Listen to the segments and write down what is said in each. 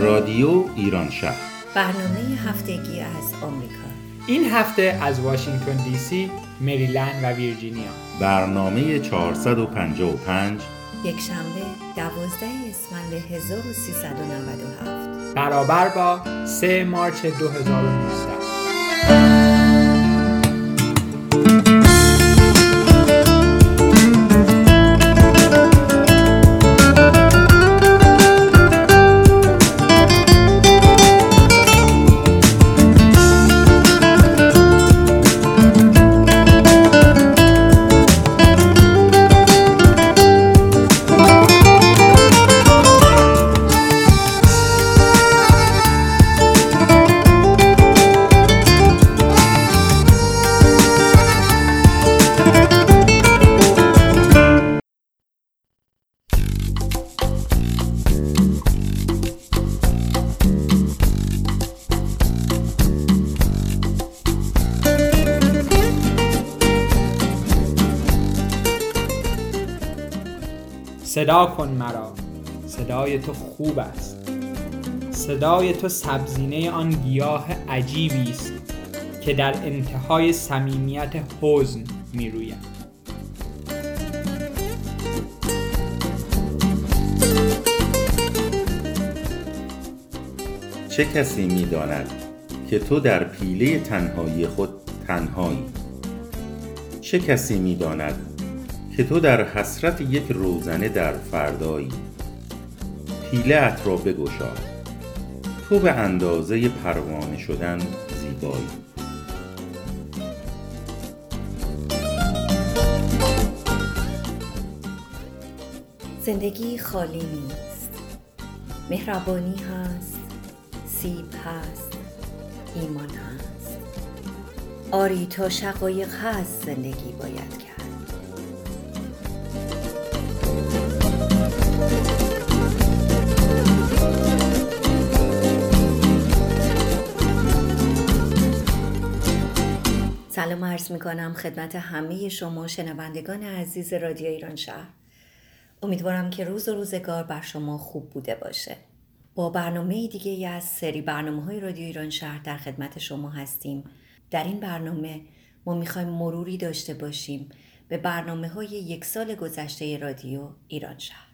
رادیو ایران شهر. برنامه هفتگی از آمریکا. این هفته از واشنگتن دی سی، مریلند و ویرجینیا. برنامه 455 یک شنبه 12 اسفند 1397 برابر با 3 مارچ 2019 صدا کن مرا. صدای تو خوب است. صدای تو سبزینه آن گیاه عجیبی است که در انتهای صمیمیت حزن می‌روید چه کسی می‌داند که تو در پیله تنهایی خود تنهایی؟ چه کسی می‌داند که تو در حسرت یک روزنه در فردایی. پیله را بگشا. تو به اندازه پروانه شدن زیبایی. زندگی خالی نیست. مهربانی هست. سیب هست. ایمان هست. آری تا شقایق هست زندگی باید کرد. سلام عرض می کنم خدمت همه شما شنوندگان عزیز رادیو ایران شهر. امیدوارم که روز و روزگار بر شما خوب بوده باشه. با برنامه دیگه از سری برنامه های رادیو ایران شهر در خدمت شما هستیم. در این برنامه ما می‌خوایم مروری داشته باشیم به برنامه های یک سال گذشته رادیو ایران شهر.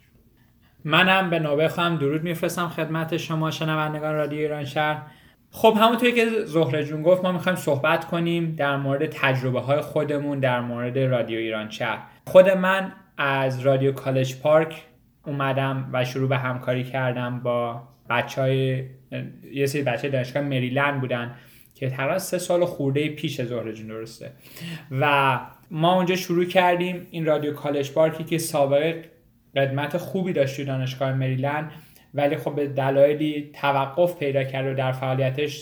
منم به نوبه خواهم درود میفرستم خدمت شما شنوندگان رادیو ایران شهر. خب همونطوری که زهره جون گفت ما می‌خوایم صحبت کنیم در مورد تجربه های خودمون در مورد رادیو ایران شهر. خود من از رادیو کالج پارک اومدم و شروع به همکاری کردم با بچه های یه سری بچه دانشگاه مریلند بودن که تقریبا سه سال خورده پیش زهره جون درسته؟ و ما اونجا شروع کردیم این رادیو کالج پارکی که سابقه قدمت خوبی داشت دانشگاه مریلند. ولی خب به دلایلی توقف پیدا کرد و در فعالیتش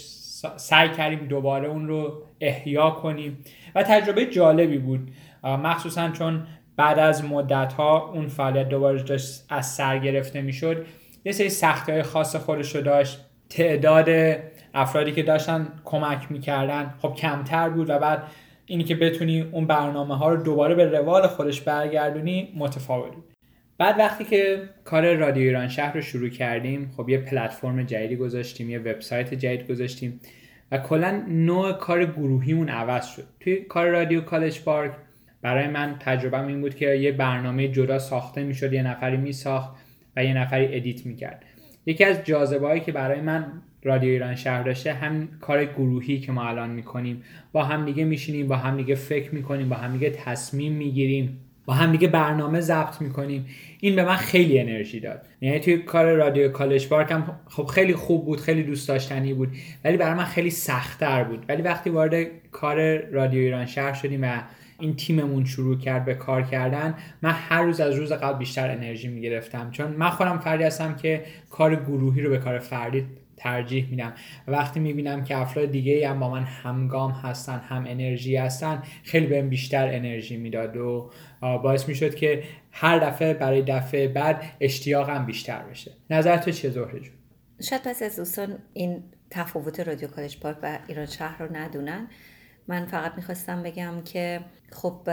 سعی کردیم دوباره اون رو احیا کنیم. و تجربه جالبی بود. مخصوصا چون بعد از مدت ها اون فعالیت دوباره داشت از سر گرفته می‌شد یه سری سختی های خاص خودش رو داشت. تعداد افرادی که داشتن کمک می‌کردن. خب کمتر بود و بعد اینی که بتونی اون برنامه ها رو دوباره به روال خودش برگردونی متفاوت بود. بعد وقتی که کار رادیو ایران شهر رو شروع کردیم خب یه پلتفرم جدیدی گذاشتیم یه وبسایت جدید گذاشتیم و کلا نوع کار گروهیمون عوض شد. توی کار رادیو کالج پارک برای من تجربه این بود که یه برنامه جدا ساخته می‌شد یه نفری میساخت و یه نفری edit می‌کرد. یکی از جاذبه که برای من رادیو ایران شهر داشته هم کار گروهی که ما الان می‌کنیم. با هم دیگه میشینیم با هم دیگه فکر می‌کنیم با هم دیگه تصمیم می‌گیریم. با هم دیگه برنامه ضبط می‌کنیم. این به من خیلی انرژی داد. یعنی توی کار رادیو کالج پارک هم خب خیلی خوب بود خیلی دوست داشتنی بود ولی برای من خیلی سختتر بود. ولی وقتی وارد کار رادیو ایران شهر شدیم و این تیممون شروع کرد به کار کردن من هر روز از روز قبل بیشتر انرژی می‌گرفتم. چون من خودم فردی هستم که کار گروهی رو به کار فردی ترجیح میدم. وقتی می‌بینم که افراد دیگه هم با من همگام هستن هم انرژی هستن خیلی بهم بیشتر انرژی می‌داد و باعث می‌شد که هر دفعه برای دفعه بعد اشتیاقم بیشتر بشه. نظر تو چه زهره جون؟ شاید پس از دوستان این تفاوت رادیو کالج پارک و ایران شهر رو ندونن. من فقط می‌خواستم بگم که خب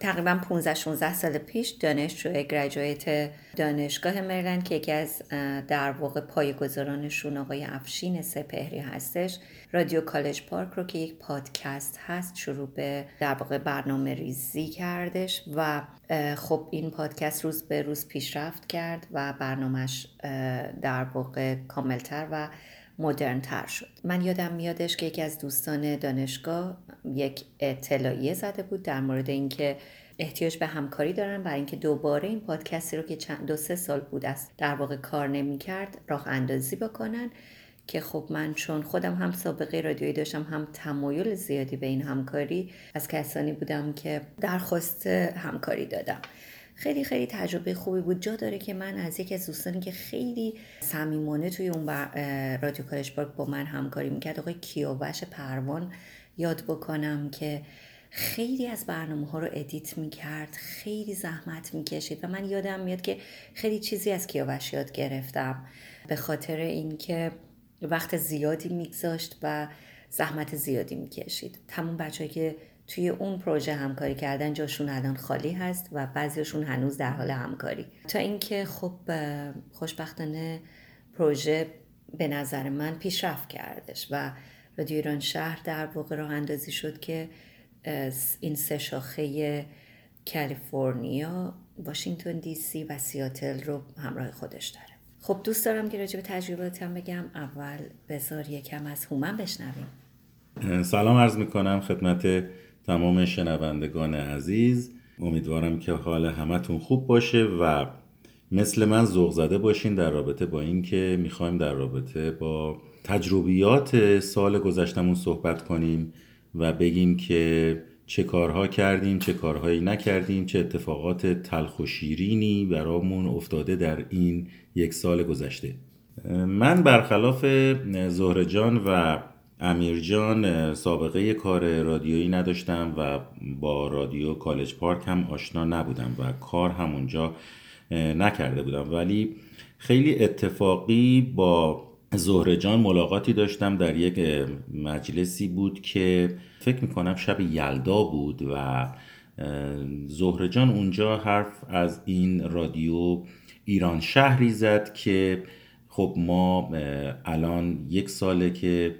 تقریبا 15 16 سال پیش دانشجو گریجویت دانشگاه مریلند که یکی از در واقع پایه‌گذارانشون آقای افشین سپهری هستش رادیو کالج پارک رو که یک پادکست هست شروع به در واقع برنامه ریزی کردش و خب این پادکست روز به روز پیشرفت کرد و برنامهش در واقع کاملتر و مدرن تر شد. من یادم میادش که یکی از دوستان دانشگاه یک اطلاعیه زده بود در مورد اینکه احتیاج به همکاری دارن برای اینکه دوباره این پادکستی رو که چند دو سه سال بود است در واقع کار نمی کرد راه اندازی بکنن که خب من چون خودم هم سابقه رادیویی داشتم هم تمایل زیادی به این همکاری از کسانی بودم که درخواست همکاری دادم. خیلی خیلی تجربه خوبی بود. جا داره که من از یکی از دوستانی که خیلی صمیمانه توی اون رادیو پارک با من همکاری می‌کرد آقای کیاوش پروان یاد بکنم که خیلی از برنامه ها رو ادیت می‌کرد خیلی زحمت می‌کشید و من یادم میاد که خیلی چیزی از کیاوش یاد گرفتم. به خاطر اینکه وقت زیادی میگذاشت و زحمت زیادی می‌کشید. تمام بچههایی که توی اون پروژه همکاری کردن جاشون الان خالی هست و بعضیشون هنوز در حال همکاری. تا اینکه خب خوشبختانه پروژه به نظر من پیشرفت کردش و رادیو ایران شهر در واقع راه اندازی شد که این سه شاخه کالیفرنیا واشنگتن دی سی و سیاتل رو همراه خودش داره. خب دوست دارم که راجع به تجرباتم بگم. اول بذار یکم از هومن بشنویم. سلام عرض می‌کنم خدمت تمام شنوندگان عزیز امیدوارم که حال همتون خوب باشه و مثل من ذوق زده باشین در رابطه با اینکه می‌خوایم در رابطه با تجربیات سال گذشتمون صحبت کنیم و بگیم که چه کارها کردیم چه کارهایی نکردیم چه اتفاقات تلخ و شیرینی برامون افتاده در این یک سال گذشته. من برخلاف زهره جان و امیر جان سابقه کار رادیویی نداشتم و با رادیو کالج پارک هم آشنا نبودم و کار همونجا نکرده بودم. ولی خیلی اتفاقی با زهره جان ملاقاتی داشتم در یک مجلسی بود که فکر می‌کنم شب یلدا بود و زهره جان اونجا حرف از این رادیو ایران شهری زد که خب ما الان یک ساله که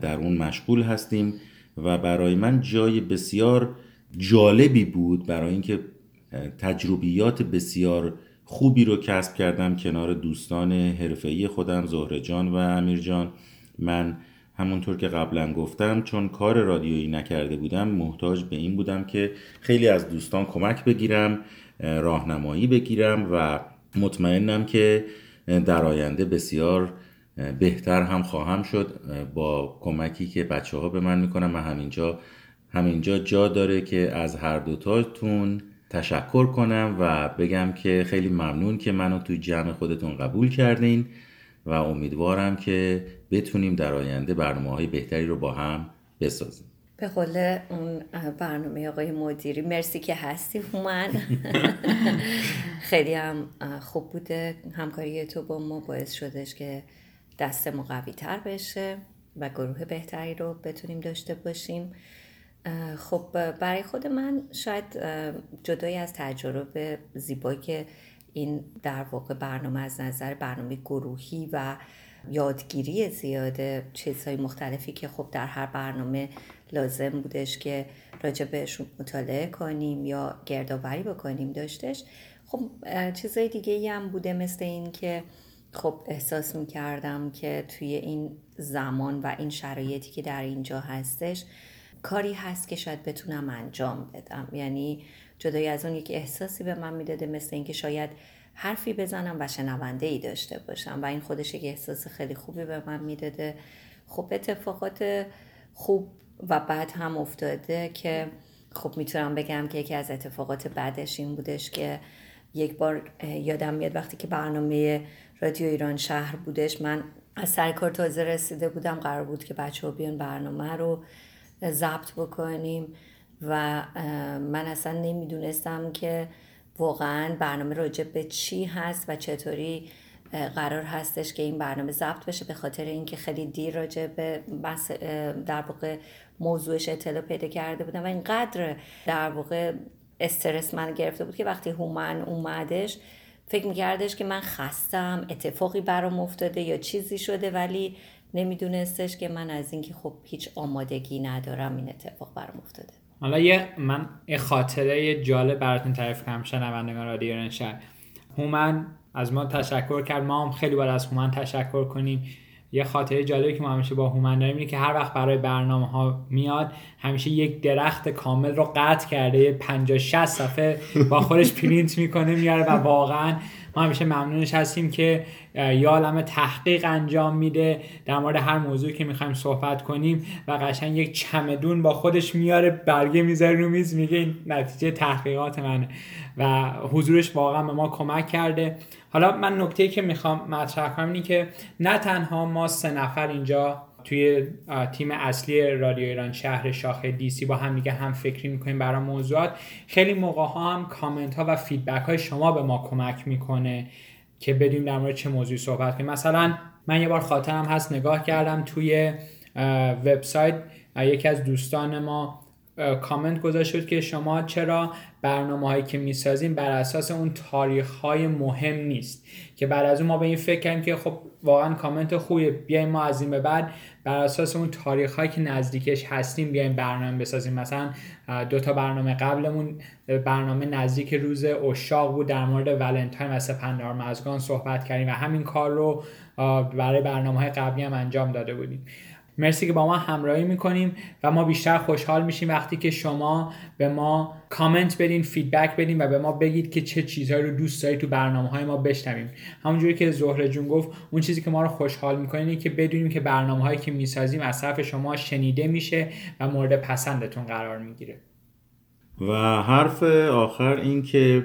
در اون مشغول هستیم و برای من جای بسیار جالبی بود برای اینکه تجربیات بسیار خوبی رو کسب کردم کنار دوستان حرفه‌ای خودم زهره جان و امیر جان. من همونطور که قبلا گفتم چون کار رادیویی نکرده بودم محتاج به این بودم که خیلی از دوستان کمک بگیرم راهنمایی بگیرم و مطمئنم که در آینده بسیار بهتر هم خواهم شد با کمکی که بچه ها به من می‌کنم و همینجا همینجا جا داره که از هر دوتاتون تشکر کنم و بگم که خیلی ممنون که منو توی جمع خودتون قبول کردین و امیدوارم که بتونیم در آینده برنامه های بهتری رو با هم بسازیم. به قول اون برنامه آقای مدیری مرسی که هستی من خیلی هم خوب بوده همکاری تو با ما باعث شدش که دست ما قوی تر بشه و گروه بهتری رو بتونیم داشته باشیم. خب برای خود من شاید جدای از تجربه زیبایی که این در واقع برنامه از نظر برنامه گروهی و یادگیری زیاده چیزهای مختلفی که خب در هر برنامه لازم بودش که راجع بهشون مطالعه کنیم یا گردآوری بکنیم داشتش. خب چیزهای دیگه هم بوده مثل این که خب احساس می کردم که توی این زمان و این شرایطی که در اینجا هستش کاری هست که شاید بتونم انجام بدم. یعنی جدای از اون یک احساسی به من می‌داده مثل اینکه شاید حرفی بزنم و شنونده ای داشته باشم و این خودش یک احساس خیلی خوبی به من می‌داده. خب اتفاقات خوب و بعد هم افتاده که خب می‌تونم بگم که یکی از اتفاقات بعدش این بودش که یک بار یادم میاد وقتی که برنامه رادیو ایران شهر بودش من از سر کار تازه رسیده بودم قرار بود که بچه ها بیان برنامه رو ضبط بکنیم و من اصلا نمی‌دونستم که واقعا برنامه راجع به چی هست و چطوری قرار هستش که این برنامه ضبط بشه به خاطر اینکه خیلی دیر راجع به در واقع موضوعش اطلاع پیدا کرده بودم و اینقدر در واقع استرس من گرفته بود که وقتی هومن اومدش فکر میکردش که من خستم اتفاقی برام افتاده یا چیزی شده ولی نمیدونستش که من از اینکه خب هیچ آمادگی ندارم این اتفاق برام افتاده. حالا یه من یه خاطره جالب براتون تعریف کنم شنوندگان رادیو شهر هومن از ما تشکر کرد. ما هم خیلی باید از هومن تشکر کنیم. یه خاطره جالبی که ما همیشه با هومن داریم اینه که هر وقت برای برنامه ها میاد همیشه یک درخت کامل رو قطع کرده. 50 60 صفحه با خودش پرینت می‌کنه میاره و واقعا ما همیشه ممنونش هستیم که یه عالم تحقیق انجام میده در مورد هر موضوعی که می‌خوایم صحبت کنیم و قشنگ یک چمدون با خودش میاره برگه می‌ذاره رو میز میگه این نتیجه تحقیقات منه و حضورش واقعا به ما کمک کرده. حالا من نکته که می‌خوام مطرح کنم اینه که نه تنها ما سه نفر اینجا توی تیم اصلی رادیو ایران شهر شاخه دی سی با هم دیگه هم فکری می‌کنیم برای موضوعات. خیلی موقع ها هم کامنت ها و فیدبک های شما به ما کمک می‌کنه که بدیم در مورد چه موضوعی صحبت کنیم. مثلا من یه بار خاطرم هست نگاه کردم توی وبسایت یکی از دوستان ما کامنت گذاشت که شما چرا برنامه هایی که می‌سازیم بر اساس اون تاریخ های مهم نیست. که بعد از اون ما به این فکر کردیم که خب واقعا کامنت خوبیه بیایم ما از این به بعد بر اساس اون تاریخ هایی که نزدیکش هستیم بیایم برنامه بسازیم. مثلا دو تا برنامه قبلمون برنامه نزدیک روز اشاق بود. در مورد ولنتاین و سپندار مزگان صحبت کردیم و همین کار رو برای برنامه های قبلی هم انجام داده بودیم. مرسی که با ما همراهی می‌کنیم و ما بیشتر خوشحال میشیم وقتی که شما به ما کامنت بدین فیدبک بدین و به ما بگید که چه چیزهایی رو دوست دارید تو برنامه های ما بشنویم. همونجوری که زهره جون گفت اون چیزی که ما رو خوشحال می‌کنه اینه که بدونیم که برنامه هایی که می‌سازیم از طرف شما شنیده میشه و مورد پسندتون قرار می‌گیره. و حرف آخر این که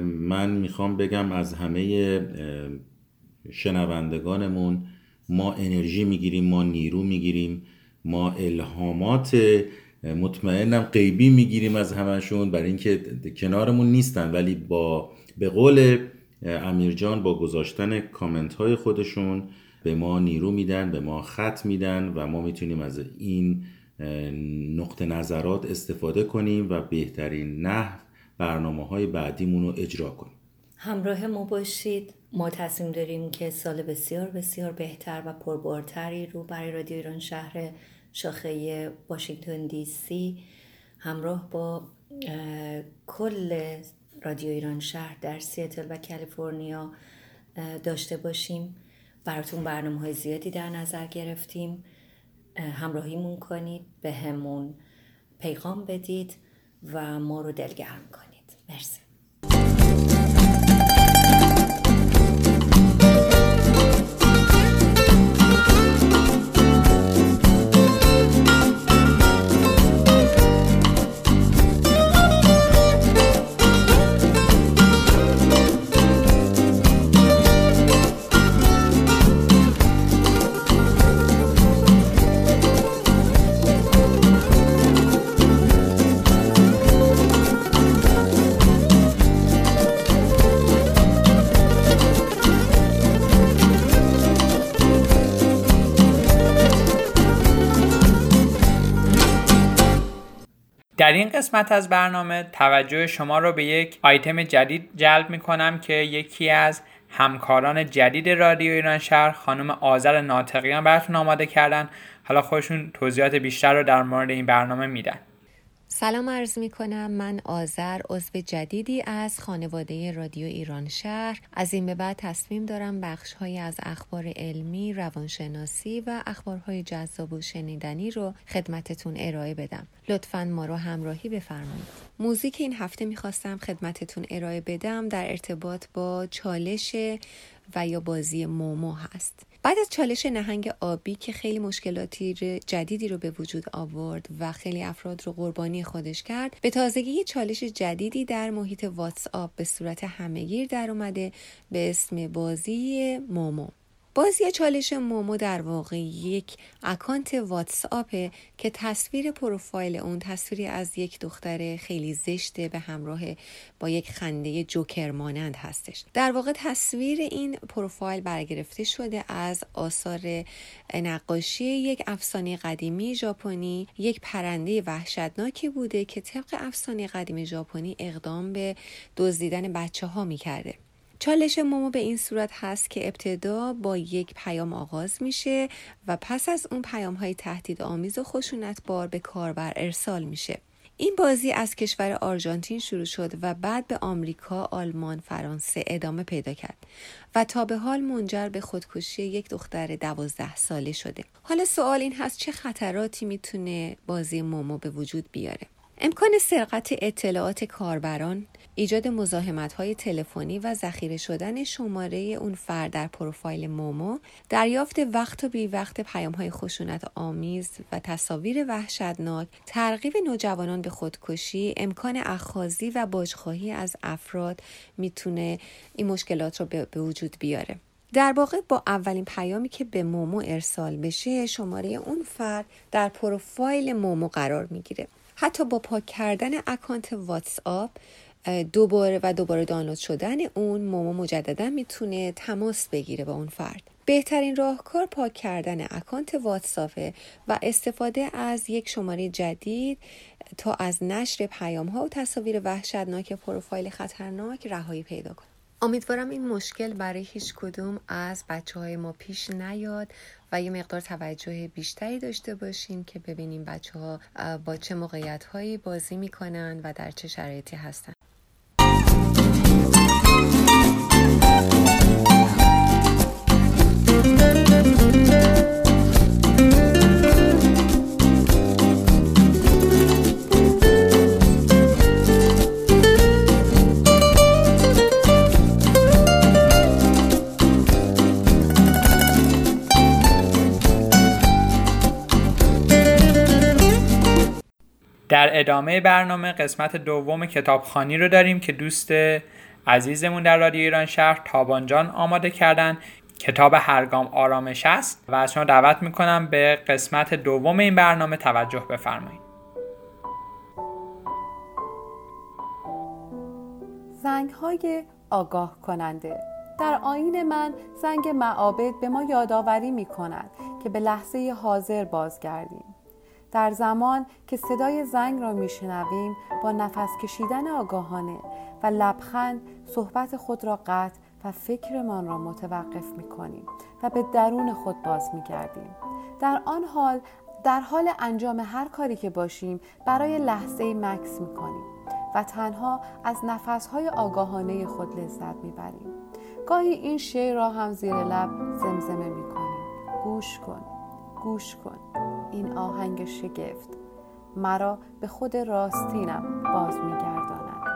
من می‌خوام بگم از همه شنوندگانمون ما انرژی می‌گیریم ما نیرو می‌گیریم ما الهامات مطمئنم غیبی می‌گیریم از همشون برای اینکه کنارمون نیستن. ولی با به قول امیرجان با گذاشتن کامنت های خودشون به ما نیرو میدن به ما خط میدن و ما می‌تونیم از این نقطه نظرات استفاده کنیم و بهترین نحو برنامه های بعدیمون رو اجرا کنیم. همراه ما باشید. ما تصمیم داریم که سال بسیار بسیار بهتر و پربارتری رو برای رادیو ایران شهر شاخه واشنگتن دی سی همراه با کل رادیو ایران شهر در سیاتل و کالیفرنیا داشته باشیم. براتون برنامه های زیادی در نظر گرفتیم. همراهیمون کنید به همون پیغام بدید و ما رو دلگرم کنید. مرسی. در این قسمت از برنامه توجه شما را به یک آیتم جدید جلب می کنم که یکی از همکاران جدید رادیو ایران شهر خانم آذر ناطقیان براتون آماده کردن. حالا خودشون توضیحات بیشتر رو در مورد این برنامه میدن. سلام عرض می کنم من آذر عضو جدیدی از خانواده رادیو ایران شهر. از این به بعد تصمیم دارم بخش های از اخبار علمی روانشناسی و اخبارهای جذاب و شنیدنی رو خدمتتون ارائه بدم. لطفا ما رو همراهی بفرمایید. موزیک این هفته می‌خواستم خدمتتون ارائه بدم در ارتباط با چالش و یا بازی مومو هست. بعد از چالش نهنگ آبی که خیلی مشکلاتی جدیدی رو به وجود آورد و خیلی افراد رو قربانی خودش کرد به تازگی چالش جدیدی در محیط واتس آپ به صورت همهگیر در اومده به اسم بازی مومو. بازی چالش مومو در واقع یک اکانت واتساپه که تصویر پروفایل اون تصویری از یک دختر خیلی زشته به همراه با یک خنده جوکر مانند هستش. در واقع تصویر این پروفایل برگرفته شده از آثار نقاشی یک افسانه قدیمی ژاپنی یک پرنده وحشتناکی بوده که طبق افسانه قدیمی ژاپنی اقدام به دزدیدن بچه ها می‌کرده. چالش مومو به این صورت هست که ابتدا با یک پیام آغاز میشه و پس از اون پیام های تهدید آمیز و خشونت بار به کاربر ارسال میشه این بازی از کشور آرژانتین شروع شد و بعد به آمریکا، آلمان، فرانسه ادامه پیدا کرد و تا به حال منجر به خودکشی یک دختر دوازده ساله شده. حالا سوال این هست چه خطراتی می‌تونه بازی مومو به وجود بیاره؟ امکان سرقت اطلاعات کاربران ایجاد مزاحمت های تلفنی و ذخیره شدن شماره اون فرد در پروفایل مومو دریافت وقت و بی وقت پیام های خشونت آمیز و تصاویر وحشتناک ترغیب نوجوانان به خودکشی امکان اخاذی و باجخواهی از افراد می‌تونه این مشکلات رو به وجود بیاره. در واقع با اولین پیامی که به مومو ارسال بشه شماره اون فرد در پروفایل مومو قرار می‌گیره. حتی با پاک کردن اکانت واتساپ دوباره و دوباره دانلود شدن اون مومو مجددا می‌تونه تماس بگیره با اون فرد. بهترین راهکار پاک کردن اکانت واتساپ و استفاده از یک شماره جدید تا از نشر پیام ها و تصاویر وحشتناک پروفایل خطرناک رهایی پیدا کنه. امیدوارم این مشکل برای هیچ کدوم از بچه های ما پیش نیاد و یه مقدار توجه بیشتری داشته باشیم که ببینیم بچه ها با چه موقعیت هایی بازی می‌کنن و در چه شرایطی هستن. در ادامه برنامه قسمت دوم کتابخانی رو داریم که دوست عزیزمون در رادیو ایران شهر تابانجان آماده کردن. کتاب هرگام آرامش است و از شما دعوت می‌کنم به قسمت دوم این برنامه توجه بفرمایید. زنگ های آگاه کننده. در آین من زنگ معابد به ما یادآوری می کند که به لحظه حاضر بازگردیم. در زمان که صدای زنگ را میشنویم با نفس کشیدن آگاهانه و لبخند صحبت خود را قطع و فکرمان را متوقف می کنیم و به درون خود باز می گردیم. در آن حال در حال انجام هر کاری که باشیم برای لحظه مکس می کنیم و تنها از نفسهای آگاهانه خود لذت می بریم. گاهی این شعر را هم زیر لب زمزمه می کنیم. گوش کن گوش کن این آهنگ شگفت. مرا به خود راستینم باز میگرداند.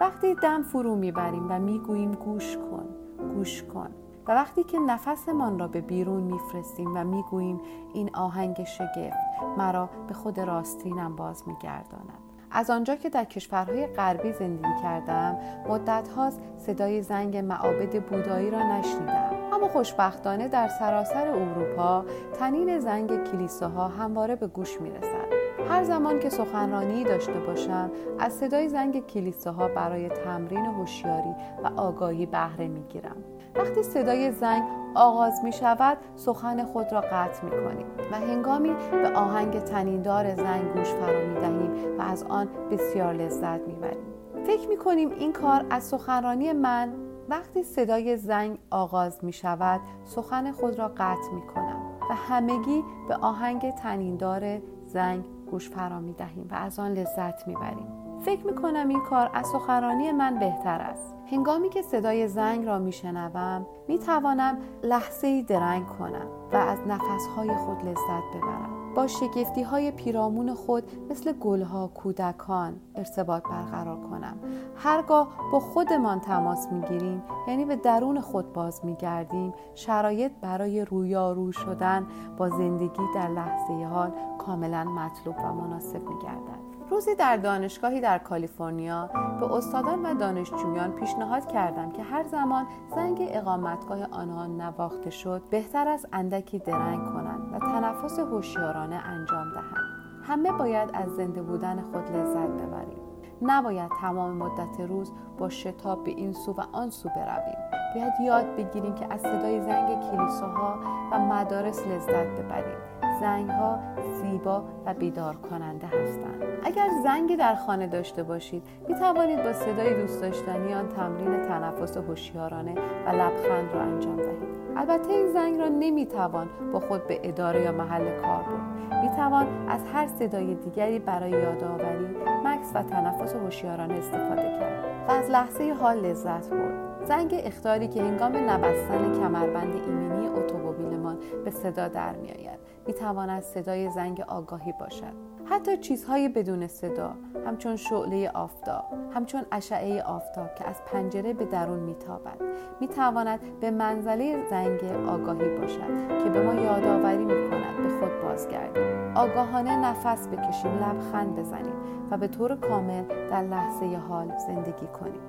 وقتی دم فرو می‌بریم و می‌گوییم گوش کن گوش کن. و وقتی که نفسمان را به بیرون میفرستیم و می‌گوییم این آهنگ شگفت مرا به خود راستینم باز میگرداند. از آنجا که در کشورهای غربی زندگی کردم مدت هاست صدای زنگ معابد بودایی را نشنیدم. اما خوشبختانه در سراسر اروپا تنین زنگ کلیساها همواره به گوش می رسد. هر زمان که سخنرانی داشته باشم از صدای زنگ کلیساها برای تمرین هوشیاری و آگاهی بهره می گیرم. وقتی صدای زنگ آغاز می شود سخن خود را قطع می کنیم و هنگامی به آهنگ تنیندار زنگ گوش فرا می دهیم و از آن بسیار لذت می بریم. فکر می کنیم این کار از سخنرانی من وقتی صدای زنگ آغاز می شود سخن خود را قطع می کنم و همگی به آهنگ تنیندار زنگ گوش فرا می دهیم و از آن لذت می بریم. فکر می کنم این کار از سخنرانی من بهتر است. هنگامی که صدای زنگ را می شنوم می توانم لحظه درنگ کنم و از نفسهای خود لذت ببرم. با شگفتی های پیرامون خود مثل گلها کودکان ارتباط برقرار کنم. هرگاه با خودمان تماس می‌گیریم یعنی به درون خود باز میگردیم شرایط برای رویارو شدن با زندگی در لحظه حال کاملا مطلوب و مناسب میگردد. روزی در دانشگاهی در کالیفرنیا به استادان و دانشجویان پیشنهاد کردم که هر زمان زنگ اقامتگاه آنها نواخته شد بهتر از اندکی درنگ کنند و تنفس هوشیارانه انجام دهند. همه باید از زنده بودن خود لذت ببریم. نباید تمام مدت روز با شتاب به این سو و آن سو برویم. باید یاد بگیریم که از صدای زنگ کلیساها و مدارس لذت ببریم. زنگ ها زیبا و بیدار کننده هستند. اگر زنگی در خانه داشته باشید می توانید با صدای دوست داشتنی آن تمرین تنفس هوشیارانه و لبخند را انجام دهید. البته این زنگ را نمی توان با خود به اداره یا محل کار برد. می توان از هر صدای دیگری برای یادآوری مکس و تنفس هوشیارانه استفاده کرد و از لحظه حال لذت برد. زنگ اختاری که هنگام نبستن کمربند ایمنی اتومبیلمان به صدا در میآید. می‌تواند صدای زنگ آگاهی باشد. حتی چیزهای بدون صدا همچون شعله آفتاب همچون اشعه آفتاب که از پنجره به درون میتابد می‌تواند به منزله زنگ آگاهی باشد که به ما یادآوری می‌کند به خود بازگردیم. آگاهانه نفس بکشیم لبخند بزنیم و به طور کامل در لحظه حال زندگی کنیم.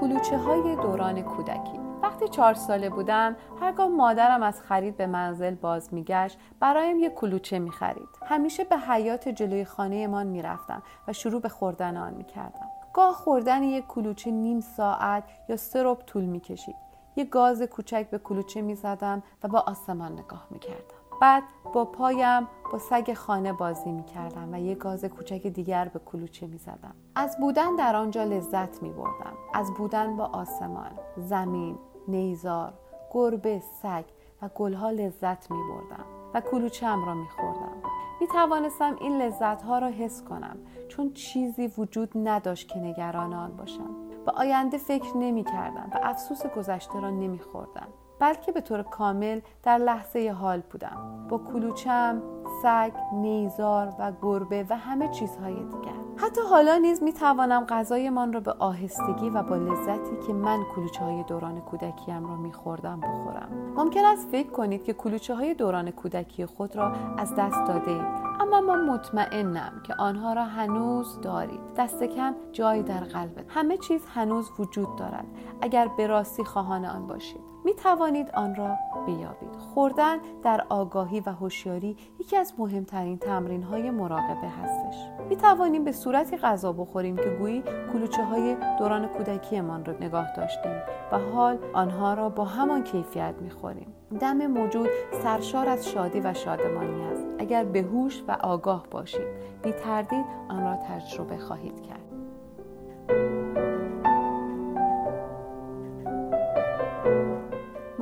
کلوچه های دوران کودکی وقتی چهار ساله بودم هرگاه مادرم از خرید به منزل باز میگشت برایم یک کلوچه می‌خرید همیشه به حیات جلوی خانهمان می‌رفتم و شروع به خوردن آن می‌کردم گاه خوردن یک کلوچه نیم ساعت یا سه رب طول می‌کشید یک گاز کوچک به کلوچه می‌زدم و با آسمان نگاه می‌کردم بعد با پایم با سگ خانه بازی می کردم و یه گاز کوچک دیگر به کلوچه می زدم. از بودن در آنجا لذت می بردم. از بودن با آسمان، زمین، نیزار، گربه، سگ و گلها لذت می بردم و کلوچم را می خوردم. می توانستم این لذت ها را حس کنم چون چیزی وجود نداشت که نگران آن باشم. به آینده فکر نمی کردم و افسوس گذشته را نمی خوردم. بلکه به طور کامل در لحظه حال بودم با کلوچم، سگ، نیزار و گربه و همه چیزهای دیگر حتی حالا نیز می توانم غذایمان را به آهستگی و با لذتی که من کلوچه های دوران کودکیم را می خوردم بخورم. ممکن است فکر کنید که کلوچه های دوران کودکی خود را از دست داده اید اما من مطمئنم که آنها را هنوز دارید. دست کم جایی در قلبت. همه چیز هنوز وجود دارد. اگر به راستی خواهان آن باشید. می توانید آن را بیابید. خوردن در آگاهی و هوشیاری یکی از مهمترین تمرین های مراقبه هستش. می توانیم به صورتی غذا بخوریم که گویی کلوچه های دوران کودکیمان را نگاه داشتیم و حال آنها را با همان کیفیت می خوریم دم موجود سرشار از شادی و شادمانی است. اگر به هوش و آگاه باشید بی تردید آن را تجربه خواهید کرد.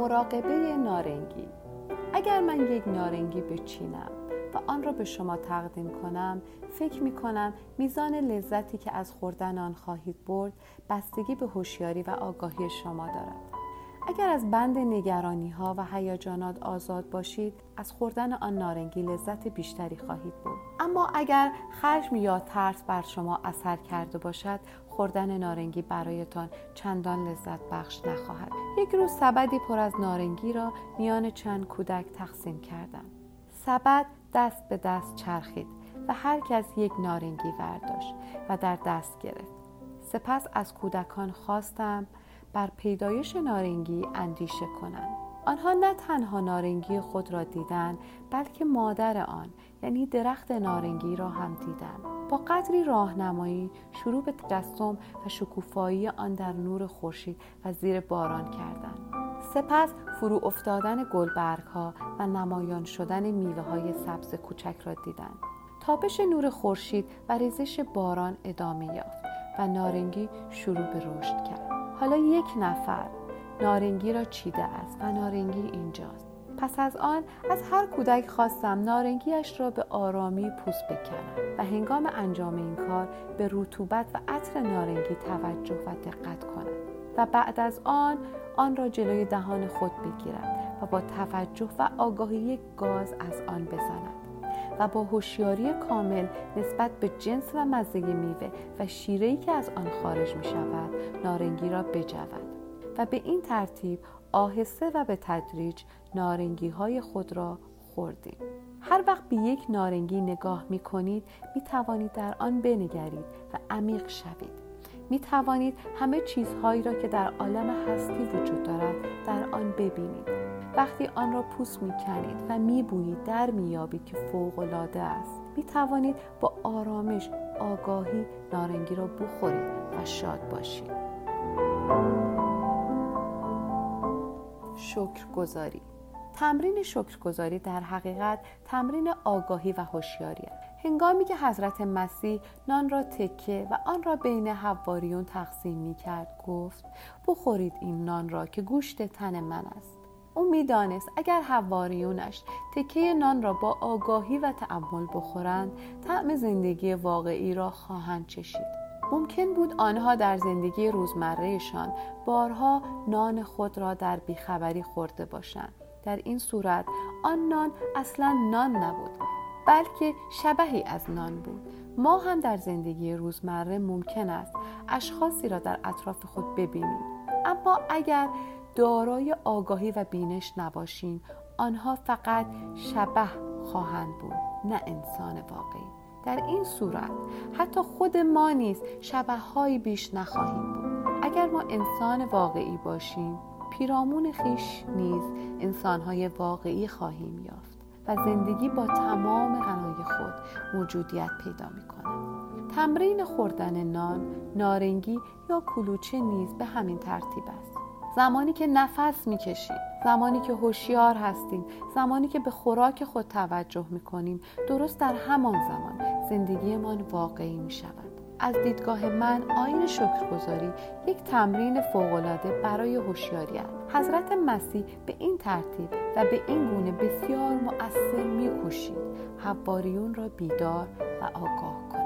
مراقبه نارنگی. اگر من یک نارنگی بچینم و آن را به شما تقدیم کنم فکر می کنم میزان لذتی که از خوردن آن خواهید برد بستگی به هوشیاری و آگاهی شما دارد. اگر از بند نگرانی ها و هیجانات آزاد باشید از خوردن آن نارنگی لذت بیشتری خواهید بود اما اگر خشم یا ترس بر شما اثر کرده باشد خوردن نارنگی برایتان چندان لذت بخش نخواهد. یک روز سبدی پر از نارنگی را میان چند کودک تقسیم کردم. سبد دست به دست چرخید و هر کس یک نارنگی برداشت و در دست گرفت. سپس از کودکان خواستم بر پیدایش نارنگی اندیشه کنند آنها نه تنها نارنگی خود را دیدند بلکه مادر آن یعنی درخت نارنگی را هم دیدند با قدری راهنمایی شروع به تجسم و شکوفایی آن در نور خورشید و زیر باران کردند سپس فرو افتادن گلبرگ ها و نمایان شدن میوه های سبز کوچک را دیدند تابش نور خورشید و ریزش باران ادامه یافت و نارنگی شروع به رشد کرد. حالا یک نفر نارنگی را چیده است و نارنگی اینجاست. پس از آن از هر کودک خواستم نارنگیش را به آرامی پوست بکنم و هنگام انجام این کار به رطوبت و عطر نارنگی توجه و دقت کند و بعد از آن آن را جلوی دهان خود بگیرد و با توجه و آگاهی گاز از آن بزند و با هوشیاری کامل نسبت به جنس و مزه میوه و شیره‌ای که از آن خارج می شود نارنگی را بجود و به این ترتیب آهسته و به تدریج نارنگی های خود را خوردیم. هر وقت به یک نارنگی نگاه می کنید می توانید در آن بنگرید و عمیق شوید. می توانید همه چیزهایی را که در عالم هستی وجود دارد در آن ببینید. وقتی آن را پوست می کنید و می بویید در می یابید که فوق العاده است. می توانید با آرامش آگاهی نارنگی را بخورید و شاد باشید. شکرگزاری. تمرین شکرگزاری در حقیقت تمرین آگاهی و هوشیاری است هنگامی که حضرت مسیح نان را تکه و آن را بین حواریون تقسیم می کرد گفت بخورید این نان را که گوشت تن من است. او می‌دانست اگر حواریونش تکه نان را با آگاهی و تعمل بخورند طعم زندگی واقعی را خواهند چشید. ممکن بود آنها در زندگی روزمرهشان بارها نان خود را در بیخبری خورده باشند. در این صورت آن نان اصلا نان نبود بلکه شبهی از نان بود. ما هم در زندگی روزمره ممکن است اشخاصی را در اطراف خود ببینیم. اما اگر دارای آگاهی و بینش نباشیم آنها فقط شبه خواهند بود نه انسان واقعی. در این صورت حتی خود ما نیز شبه های بیش نخواهیم بود اگر ما انسان واقعی باشیم پیرامون خیش نیز انسانهای واقعی خواهیم یافت و زندگی با تمام غنای خود موجودیت پیدا می کند. تمرین خوردن نان، نارنگی یا کلوچه نیز به همین ترتیب است. زمانی که نفس می‌کشیم زمانی که هوشیار هستیم زمانی که به خوراک خود توجه می‌کنیم درست در همان زمان زندگیمان واقعی می شود از دیدگاه من آین شکرگزاری یک تمرین فوقالعاده برای هوشیاری است حضرت مسیح به این ترتیب و به این گونه بسیار مؤثر میکوشید. حواریون را بیدار و آگاه کند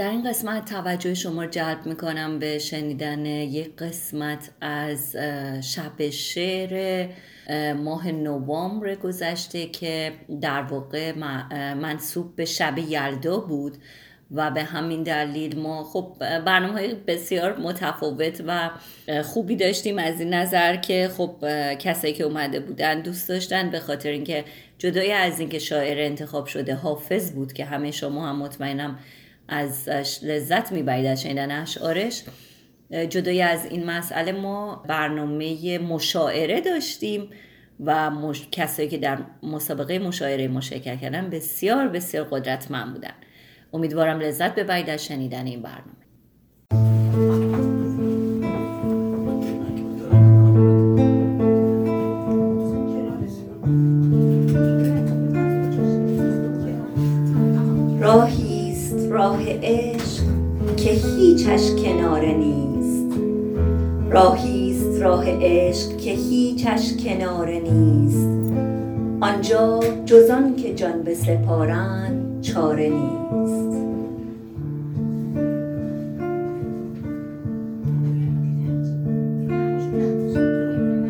در این قسمت توجه شما جلب می‌کنم به شنیدن یک قسمت از شب شعر ماه نوامبر گذشته که در واقع منصوب به شب یلدا بود و به همین دلیل ما خب برنامه های بسیار متفاوت و خوبی داشتیم از این نظر که خب کسایی که اومده بودن دوست داشتن به خاطر اینکه جدای از اینکه شاعر انتخاب شده حافظ بود که همه شما هم مطمئنم از لذت می‌برید از شنیدن اشعارش جدای از این مسئله ما برنامه مشاعره داشتیم و مش... کسایی که در مسابقه مشاعره ما شرکت کردن بسیار بسیار قدرتمند بودن. امیدوارم لذت ببرید از شنیدن این برنامه. عشق که هیچش کناره نیست. راهیست راه عشق که هیچش کناره نیست. آنجا جزان که جان به سپارن چاره نیست.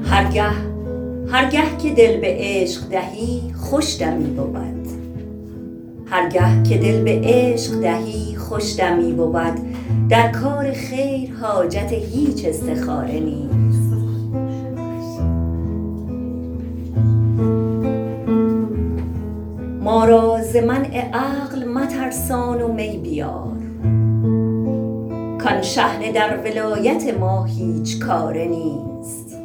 هرگه هرگه که دل به عشق دهی خوش دمی بود. هرگه که دل به عشق دهی خوش دمی بود. در کار خیر حاجت هیچ استخاره نیست. ما را ز منع عقل مترسان و می بیار. کان شحنه در ولایت ما هیچ کاره نیست.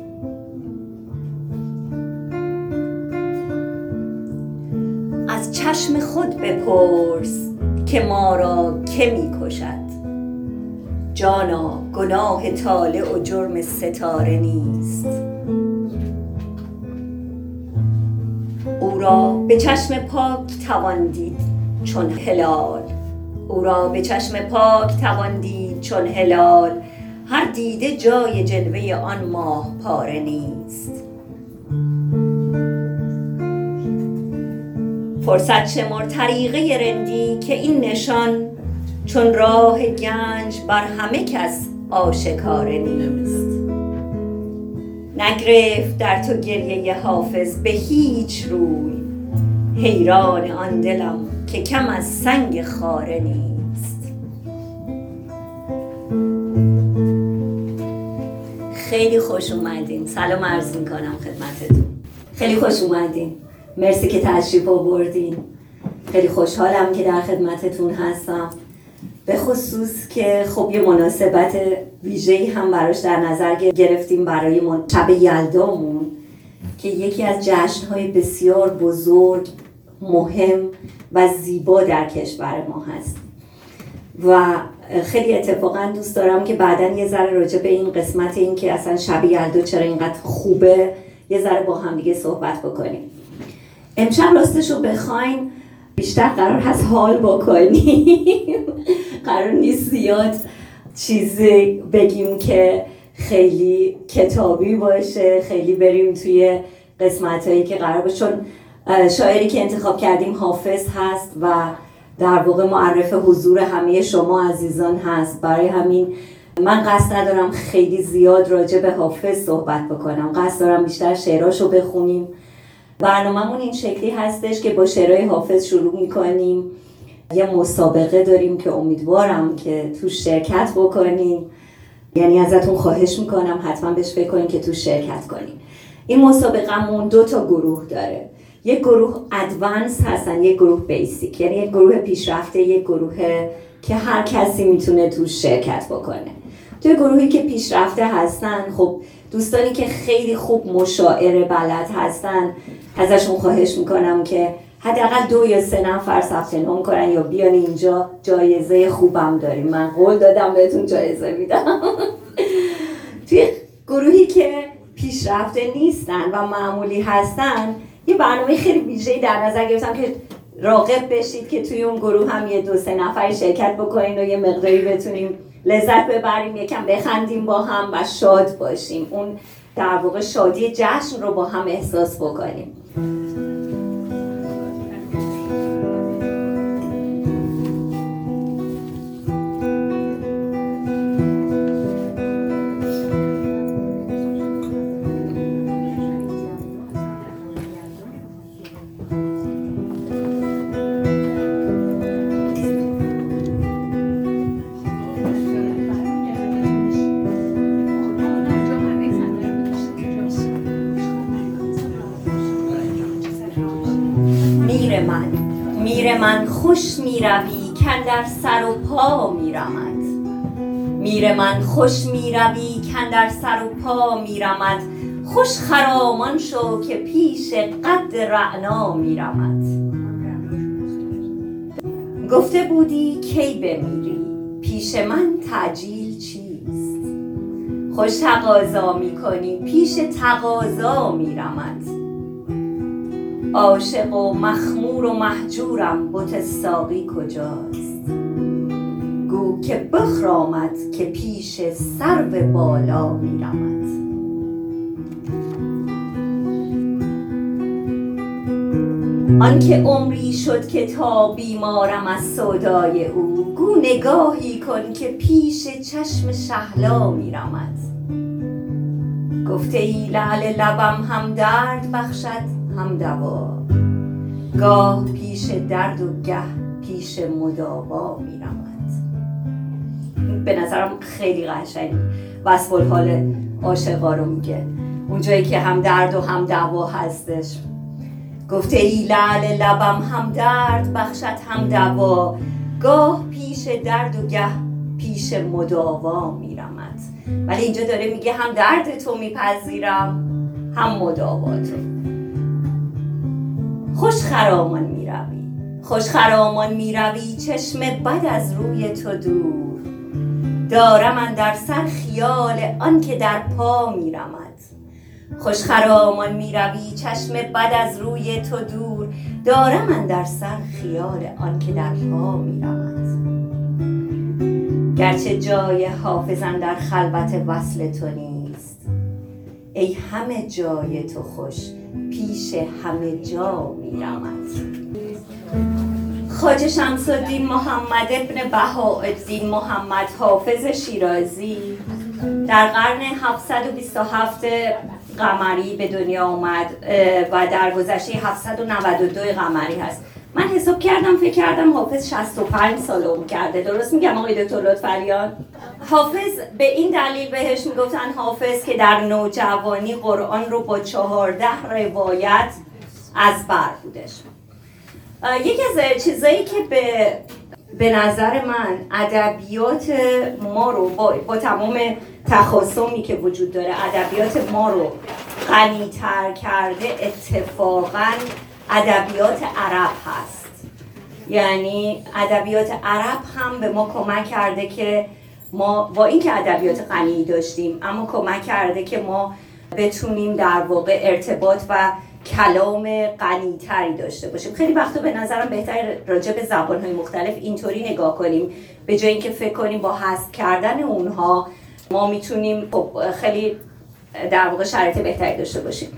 چشم خود بپرس. که ما را که می کشد جانا گناه طالع و جرم ستاره نیست. او را به چشم پاک توان دید چون هلال. او را به چشم پاک توان دید چون هلال. هر دیده جای جلوه آن ماه پاره نیست. فرصت شمر طریقه رندی که این نشان چون راه گنج بر همه کس آشکار نیست نگرفت در تو گریه حافظ به هیچ روی. حیران آن دلم که کم از سنگ خاره نیست. خیلی خوش اومدین. سلام عرض می‌کنم خدمتتون. خیلی خوش اومدین. مرسی که تشریف آوردین. خیلی خوشحالم که در خدمتتون هستم. به خصوص که خب یه مناسبت ویژه‌ای هم براش در نظر گرفتیم برای شب یلدامون که یکی از جشنهای بسیار بزرگ مهم و زیبا در کشور ما هست. و خیلی اتفاقا دوست دارم که بعدا یه ذره راجع به این قسمت این که اصلا شب یلدا چرا اینقدر خوبه یه ذره با هم دیگه صحبت بکنیم. امشب راستش رو بخواین بیشتر قرار هست حال بکنیم. قرار نیست زیاد چیزی بگیم که خیلی کتابی باشه خیلی بریم توی قسمت هایی که قرار باشه. چون شاعری که انتخاب کردیم حافظ هست و در واقع معرف حضور همه شما عزیزان هست. برای همین من قصد ندارم خیلی زیاد راجع به حافظ صحبت بکنم. قصد دارم بیشتر شعراشو بخونیم. برنامهمون این شکلی هستش که با شعرهای حافظ شروع می‌کنیم. یه مسابقه داریم که امیدوارم که تو شرکت بکنیم یعنی ازتون خواهش می‌کنم حتما بهش فکر کنیم که تو شرکت کنیم این مسابقهمون دو تا گروه داره. یک گروه ادوانس هستن یک گروه بیسیک. یعنی یک گروه پیشرفته یک گروه که هر کسی می‌تونه تو شرکت بکنه. توی گروهی که پیشرفته هستن خب دوستانی که خیلی خوب مشاعره بلد هستن ازشون خواهش می‌کنم که حداقل دو یا سه نفر ثبت نام کنن یا بیان اینجا. جایزه خوبم داریم. من قول دادم بهتون جایزه میدم. توی گروهی که پیشرفته نیستن و معمولی هستن یه برنامه خیلی ویژه‌ای در نظر گرفتم که راقب بشید که توی اون گروه هم یه دو سه نفری شرکت بکنین و یه مقداری بتونیم لذت ببریم یکم بخندیم با هم و شاد باشیم. اون در واقع شادی جشن رو با هم احساس بکنیم. من من خوش می روی در سر و پا می رمد خوش خرامان شو که پیش قد رعنا می رمد گفته بودی کی بمیری؟ پیش من تعجیل چیست؟ خوش تقاضا می کنی پیش تقاضا می رمد عاشق و مخمور و محجورم بت ساقی کجاست؟ گو که بخرامد که پیش سرو بالا میرمد آنکه عمری شد که تا بیمارم از سودای او گو نگاهی کن که پیش چشم شهلا میرمد گفته ای لعل لبم هم درد بخشد هم دوا. گاه پیش درد و گه پیش مداوا میرمد نظرم خیلی قشنگ وصف حال عاشقا رو میگه. اونجایی که هم درد و هم دوا هستش. گفته ای لعل لبم هم درد بخشد هم دوا. گاه پیش درد و گه پیش مداوا میرمد. ولی اینجا داره میگه هم درد تو میپذیرم هم مداوا تو. خوش خرامان می روی خوش خرامان می روی چشم بد از روی تو دور. دارم در سر خیال آن که در پا می رمد خوش خرامان می روی چشم بد از روی تو دور. دارم در سر خیال آن که در پا می رمد گرچه جای حافظن در خلوت وصل تو نیست. ای همه جای تو خوش پیش همه جا میرمد. خاج شمس الدین محمد ابن بهاءالدین محمد حافظ شیرازی. در قرن 727 قمری به دنیا اومد و در گذشته 792 قمری هست. من حساب کردم فکر کردم حافظ 65 سال عمر کرده. درست میگم آقای دکتر لطفریان حافظ به این دلیل بهش می‌گفتن حافظ که در نوجوانی قرآن رو با چهارده روایت از بر بودش. یکی از چیزایی که به به نظر من ادبیات ما رو با, با تمام تخاصمی که وجود داره ادبیات ما رو غنیتر کرده اتفاقا ادبیات عرب هست. یعنی ادبیات عرب هم به ما کمک کرده که ما با اینکه ادبیات غنی داشتیم اما کمک کرده که ما بتونیم در واقع ارتباط و کلام غنیتری داشته باشیم. خیلی وقتا به نظرم بهتر راجع به زبانهای مختلف اینطوری نگاه کنیم به جای اینکه فکر کنیم با حذف کردن اونها ما می‌تونیم خب خیلی در واقع شرایط بهتری داشته باشیم.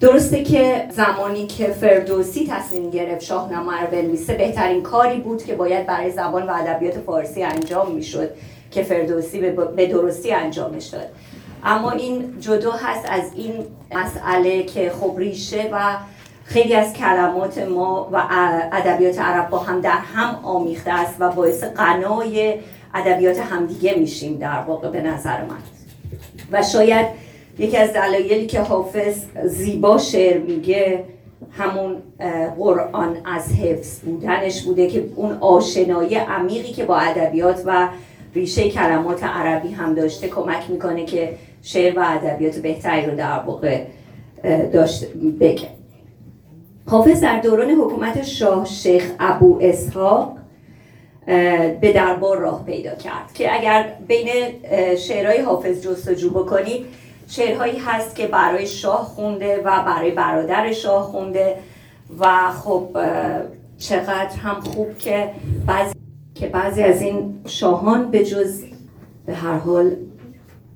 درسته که زمانی که فردوسی تصمیم گرفت شاهنامه رو بنویسه بهترین کاری بود که باید برای زبان و ادبیات فارسی انجام می‌شد که فردوسی به درستی انجامش داد. اما این جدا هست از این مسئله که خب ریشه و خیلی از کلمات ما و ادبیات عرب با هم در هم آمیخته است و باعث قنای ادبیات همدیگه میشیم در واقع به نظر من. و شاید یکی از دلایلی که حافظ زیبا شعر میگه همون قرآن از حفظ بودنش بوده که اون آشنایی عمیقی که با ادبیات و ریشه کلمات عربی هم داشته کمک می‌کنه که شعر و ادبیات بهتری رو در واقع داشته بگه. حافظ در دوران حکومت شاه شیخ ابو اسحاق به دربار راه پیدا کرد که اگر بین شعرهای حافظ جستجو بکنید شعرهایی هست که برای شاه خونده و برای برادر شاه خونده و خب چقدر هم خوب که بعضی که بعضی از این شاهان به جز به هر حال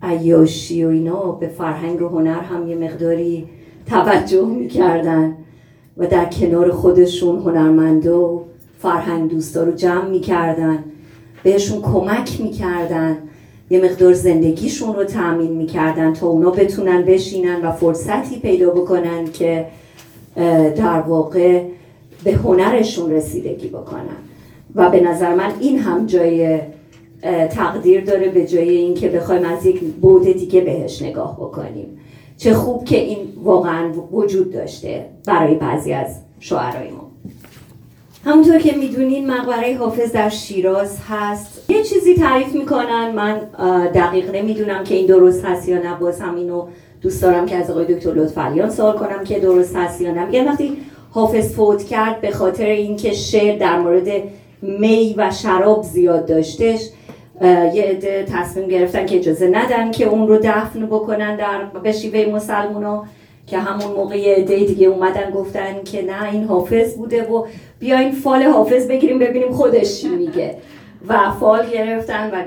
عیاشی و اینا به فرهنگ و هنر هم یه مقداری توجه می‌کردن و در کنار خودشون هنرمندا و فرهنگ دوستا رو جمع می‌کردن. بهشون کمک می‌کردن. یه مقدار زندگیشون رو تأمین می‌کردن تا اونا بتونن بشینن و فرصتی پیدا بکنن که در واقع به هنرشون رسیدگی بکنن. و به نظر من این هم جای تقدیر داره به جای اینکه بخوایم از یک بود دیگه بهش نگاه بکنیم. چه خوب که این واقعا وجود داشته برای بعضی از شعرهای ما همونطور که می‌دونین مقبره حافظ در شیراز هست. یه چیزی تعریف می‌کنن من دقیق نمی‌دونم که این درست هست یا نه باز هم اینو دوست دارم که از آقای دکتر لطفالیان سوال کنم که درست هست یا نه. میگن وقتی حافظ فوت کرد به خاطر اینکه شعر در مورد می و شراب زیاد داشتش یه عده تصمیم گرفتن که اجازه ندن که اون رو دفن بکنن در به شیوه مسلمونا که همون موقع یه عده دیگه اومدن گفتن که نه این حافظ بوده و بیاین فال حافظ بگیریم ببینیم خودش چی میگه. و فال گرفتن و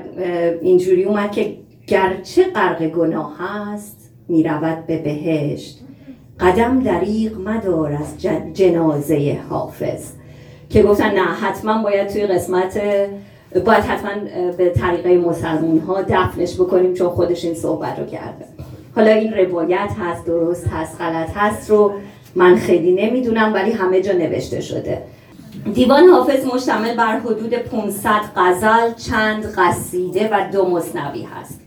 اینجوری اومد که گرچه غرق گناه هست می‌رود به بهشت. قدم دریغ مدار از جنازه حافظ. که گفتن نه حتما باید توی قسمت باید حتما به طریقه مسلمون ها دفنش بکنیم چون خودش این صحبت رو کرده. حالا این روایت هست درست هست غلط هست رو من خیلی نمی‌دونم ولی همه جا نوشته شده. دیوان حافظ مشتمل بر حدود 500 غزل چند قصیده و دو مصنوی هست.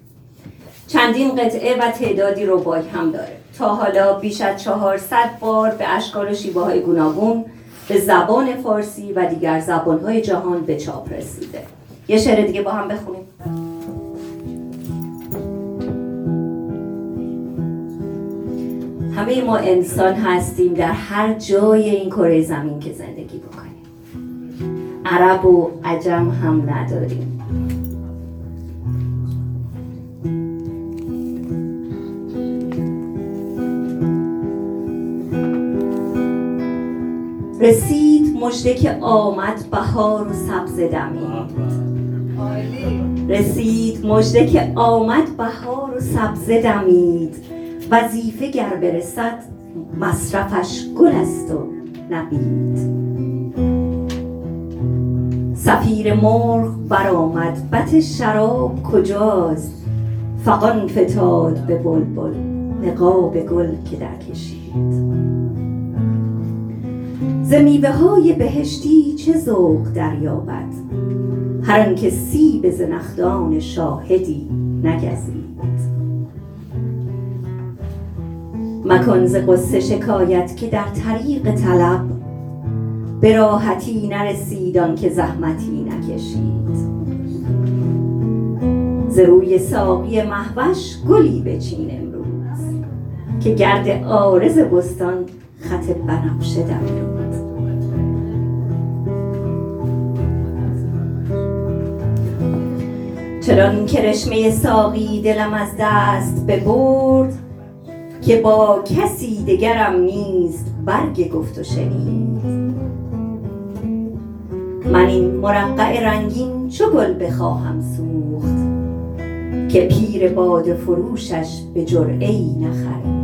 چندین قطعه و تعدادی ربای هم داره. تا حالا بیش از 400 بار به اشکال و شیوه های گوناگون به زبان فارسی و دیگر زبانهای جهان به چاپ رسیده. یه شعر دیگه با هم بخونیم. همه ما انسان هستیم در هر جای این کره زمین که زندگی بکنیم. عرب و عجم هم نداریم. رسید مجده که آمد بهار و سبز دمید رسید مجده که آمد بهار و سبز دمید. وظیفه گر برسد مصرفش گل است و نبید. سفیر مرغ برآمد بت شراب کجاست؟ فقان فتاد به بلبل نقاب گل که در کشید. ز های بهشتی چه ذوق دریابد؟ هر آنکه سیب زنخدان شاهدی نگزید. مکن ز غصه شکایت که در طریق طلب به راحتی نرسید که زحمتی نکشید. ز روی ساقی مهوش گلی بچین امروز که گرد عارض بستان خط بنفشه درود چنان کرشمه ساقی دلم از دست ببرد که با کسی دگرم نیست برگ گفت و شنید. من این مرقع رنگین چو گل بخواهم سوخت که پیر باد فروشش به جرعه ای نخرید.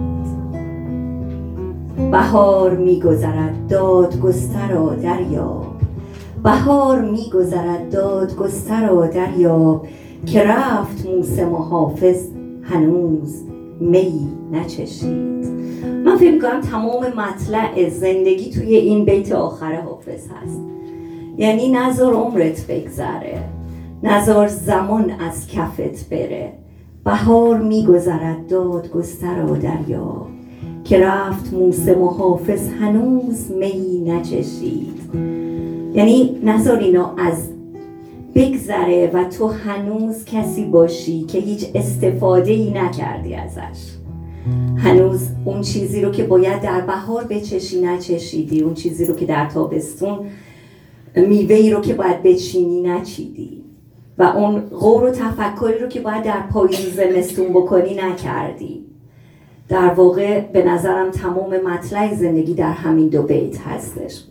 بهار میگذرد دادگسترا دریاب. بهار میگذرد دادگسترا دریاب. که رفت موسم و حافظ هنوز می نچشید. من فکر می‌کنم تمام مطلع زندگی توی این بیت آخر حافظ هست. یعنی نظر عمرت بگذره. نظر زمان از کفت بره. بهار میگذرد داد گستر و دریا که رفت موسم و حافظ هنوز می نچشید. یعنی نظر اینا از بگذره و تو هنوز کسی باشی که هیچ استفاده ای نکردی ازش. هنوز اون چیزی رو که باید در بهار بچشی نچشیدی. اون چیزی رو که در تابستون میوه رو که باید بچینی نچیدی. و اون غور و تفکری رو که باید در پاییز زمستون بکنی نکردی. در واقع به نظرم تمام مطلع زندگی در همین دو بیت هستش.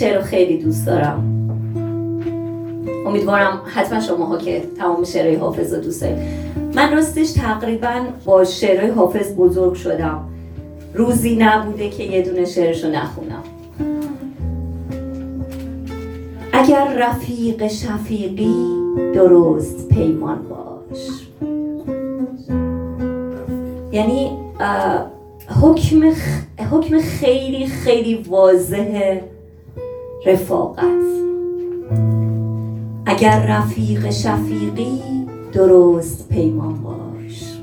شعر رو خیلی دوست دارم. امیدوارم حتما شماها که تمام شعرهای حافظ رو دوست دارید. من راستش تقریبا با شعرهای حافظ بزرگ شدم. روزی نبوده که یه دونه شعرشو نخونم. اگر رفیق شفیقی درست پیمان باش. یعنی حکم, حکم خیلی خیلی واضحه. رفاقت. اگر رفیق شفیقی درست پیمان باش.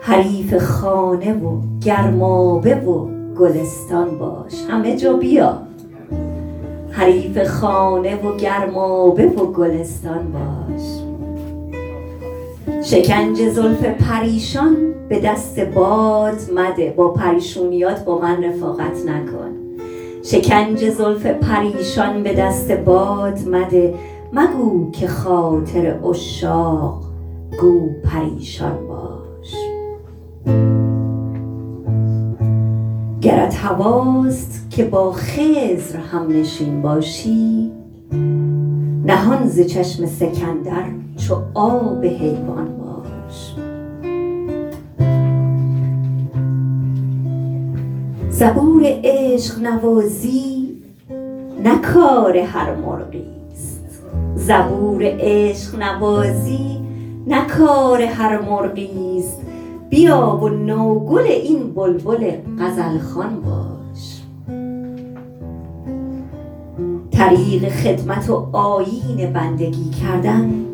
حریف خانه و گرمابه و گلستان باش. همه جا بیا. حریف خانه و گرمابه و گلستان باش. شکنج زلف پریشان به دست باد مده. با پریشونیات با من رفاقت نکن. شکنج زلف پریشان به دست باد مده مگو که خاطر اشاق گو پریشان باش. گرت هواست که با خزر هم نشین باشی نهان ز چشم سکندر چو آب حیوان زبور عشق نوازی نه کار هر مرغی است. زبور عشق نوازی نه کار هر مرغی است. بیا و نوگل این بلبل غزلخوان باش. طریق خدمت و آیین بندگی کردن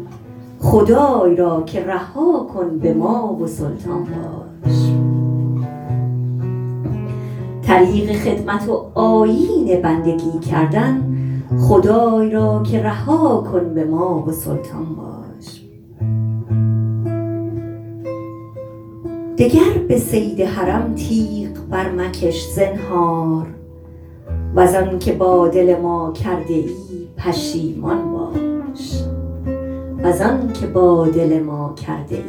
خدای را که رها کن به ما و سلطان باش. طریق خدمت و آیین بندگی کردن خدای را که رها کن به ما و سلطان باش. دگر به صید حرم تیغ بر مکش زنهار و آن که با دل ما کرده ای پشیمان باش. و که با دل ما کرده ای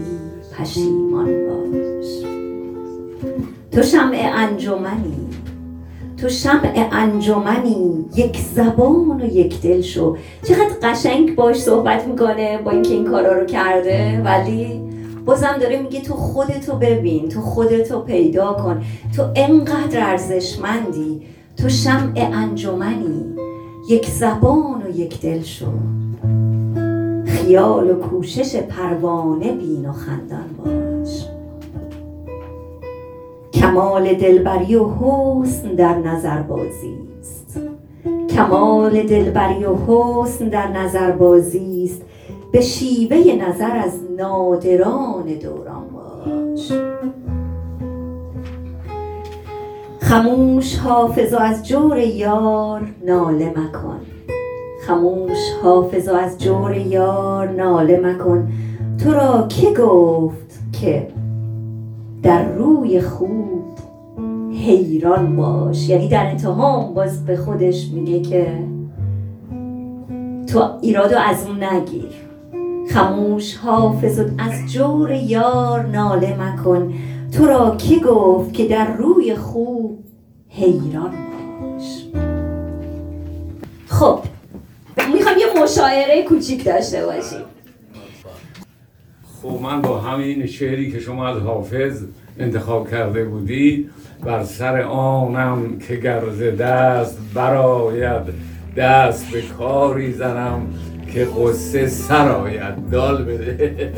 پشیمان باش. تو شمع انجمنی تو شمع انجمنی یک زبان و یک دل شو. چقدر قشنگ باش صحبت می‌کنه با اینکه این کارا رو کرده. ولی بازم داره میگه تو خودتو ببین تو خودتو پیدا کن. تو انقدر ارزشمندی. تو شمع انجمنی. یک زبان و یک دل شو. خیال و کوشش پروانه بین و خندان باش. کمال دلبری و حسن در نظر بازی است. کمال دلبری و حسن در نظر بازی است. به شیوه نظر از نادران دوران باش. خموش حافظ از جور یار ناله مکن. خموش حافظ از جور یار ناله مکن. تو را که گفت که در روی خوب حیران باش. یعنی در انتهام باز به خودش میگه که تو ایرادو از اون نگیر. خموش حافظ از جور یار ناله مکن. تو را که گفت که در روی خوب حیران باش؟ خب می‌خوام یه مشاعره کوچیک داشته باشیم. خب من با همین شعری که شما از حافظ انتخاب کرده بودی بر سر آنم که گرز دست براید دست به کاری زنم که قصه سراید دال بده.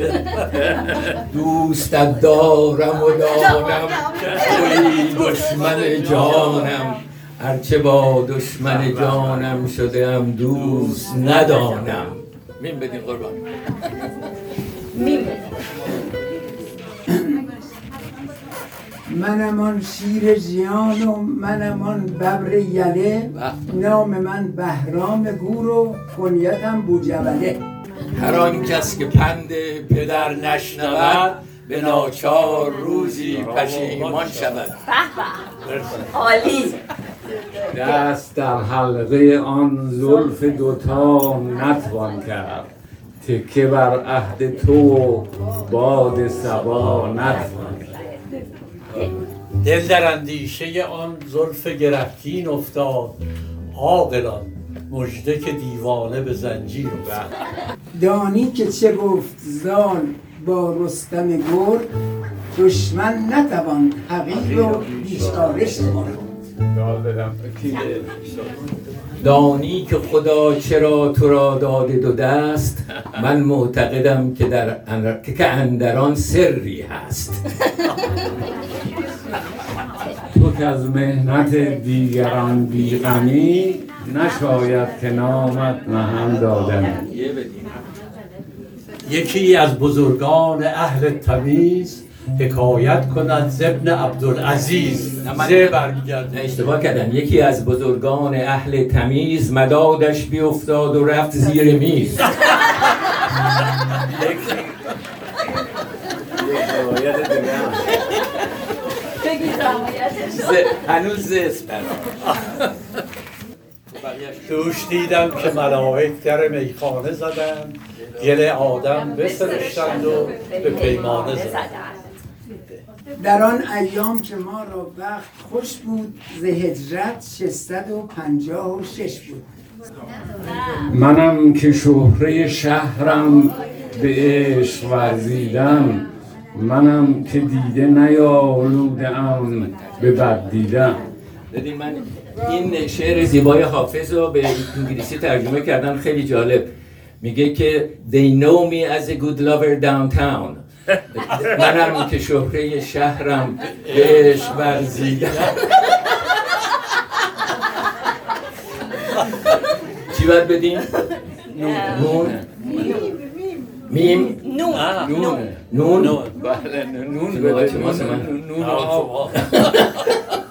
دوستت دارم و دارم توی دشمن جانم. هرچه با دشمن جانم شدم دوست ندانم. مین بدین قربان. منم آن شیر جیان و منم آن ببر یله نام من بهرام گور و کنیتم بوجبله هر آن کس که پند پدر نشنود به ناچار روزی پشیمان شود عالی دست در حلقه آن زلف دوتا نتوان کرد تکه بر عهد تو و باد سبا نتوان دل در اندیشه آن زلف گرفتین افتاد. عاقلان مژده که دیوانه به زنجیر افتاد. دانی که چه گفت زال با رستم گرد دشمن نتوان حقیر و بیچارش کنم دانی که خدا چرا تو را داده دو دست؟ من معتقدم که در اندر... که اندران سری هست. تو که از مهنت دیگران بیغمی نشاید که نامت نهم دادن یکی از بزرگان اهل تمیز حکایت کند زبن عبدالعزیز. زه برمیگرده اشتباه کردن یکی از بزرگان اهل تمیز مدادش بیافتاد و رفت زیر میز. هنوز زست دوش دیدم که ملائک در میخانه زدند. گل آدم بسرشتند و به پیمانه زدند. در آن ایام که ما را وقت خوش بود ز هجرت 656 بود. منم که شهره شهرم به عشق ورزیدم منم که دیده نیالودم به بد دیدم. من این شعر زیبای حافظ رو به انگلیسی ترجمه کردم خیلی جالب. میگه که they know me as a good lover downtown. منم که شهره شهرم به عشق ورزیدم. چی باید بدیم؟ نون. میم. نون. نون. نون. نون. بله نون واسه من. نون.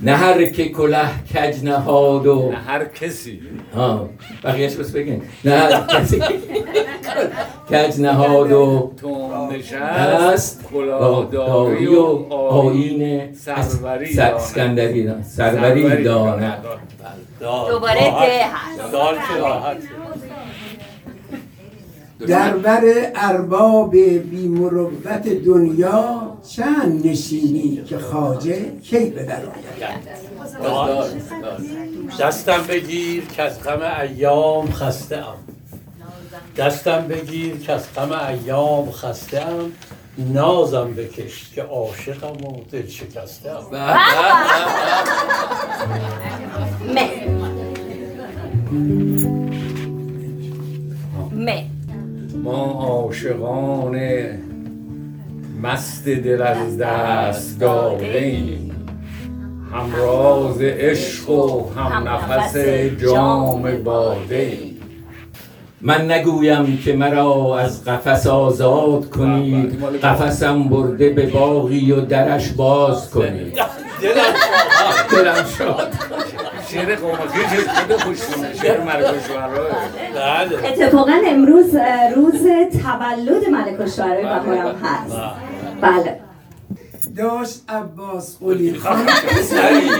نه هر که کله کج نهاد و هر کسی. ها بقیهش بس بگین. نه هر کسی کج نهاد و نشست کلاهداری و آین سروری اسکندری. سروری داند. دوباره ده هست. در بر ارباب بی مروت دنیا چند نشینی که خاجه کی به در دستم بگیر که از غم ایام خسته ام. دستم بگیر که از غم ایام خسته ام. نازم بکش که عاشقم و دل شکسته ام. مه. مه. ما عاشقان مست دل از دست داده ایم. هم راز عشق و هم نفس جام باده ایم. من نگویم که مرا از قفس آزاد کنید. قفسم برده به باغی و درش باز کنید. دلم دلم شاد. شعر که خود خوشونه شعر شعرهای. بله. اتفاقا امروز روز تولد ملک الشعرای بهارم هست. بله. داشت عباس قلی خان. پسری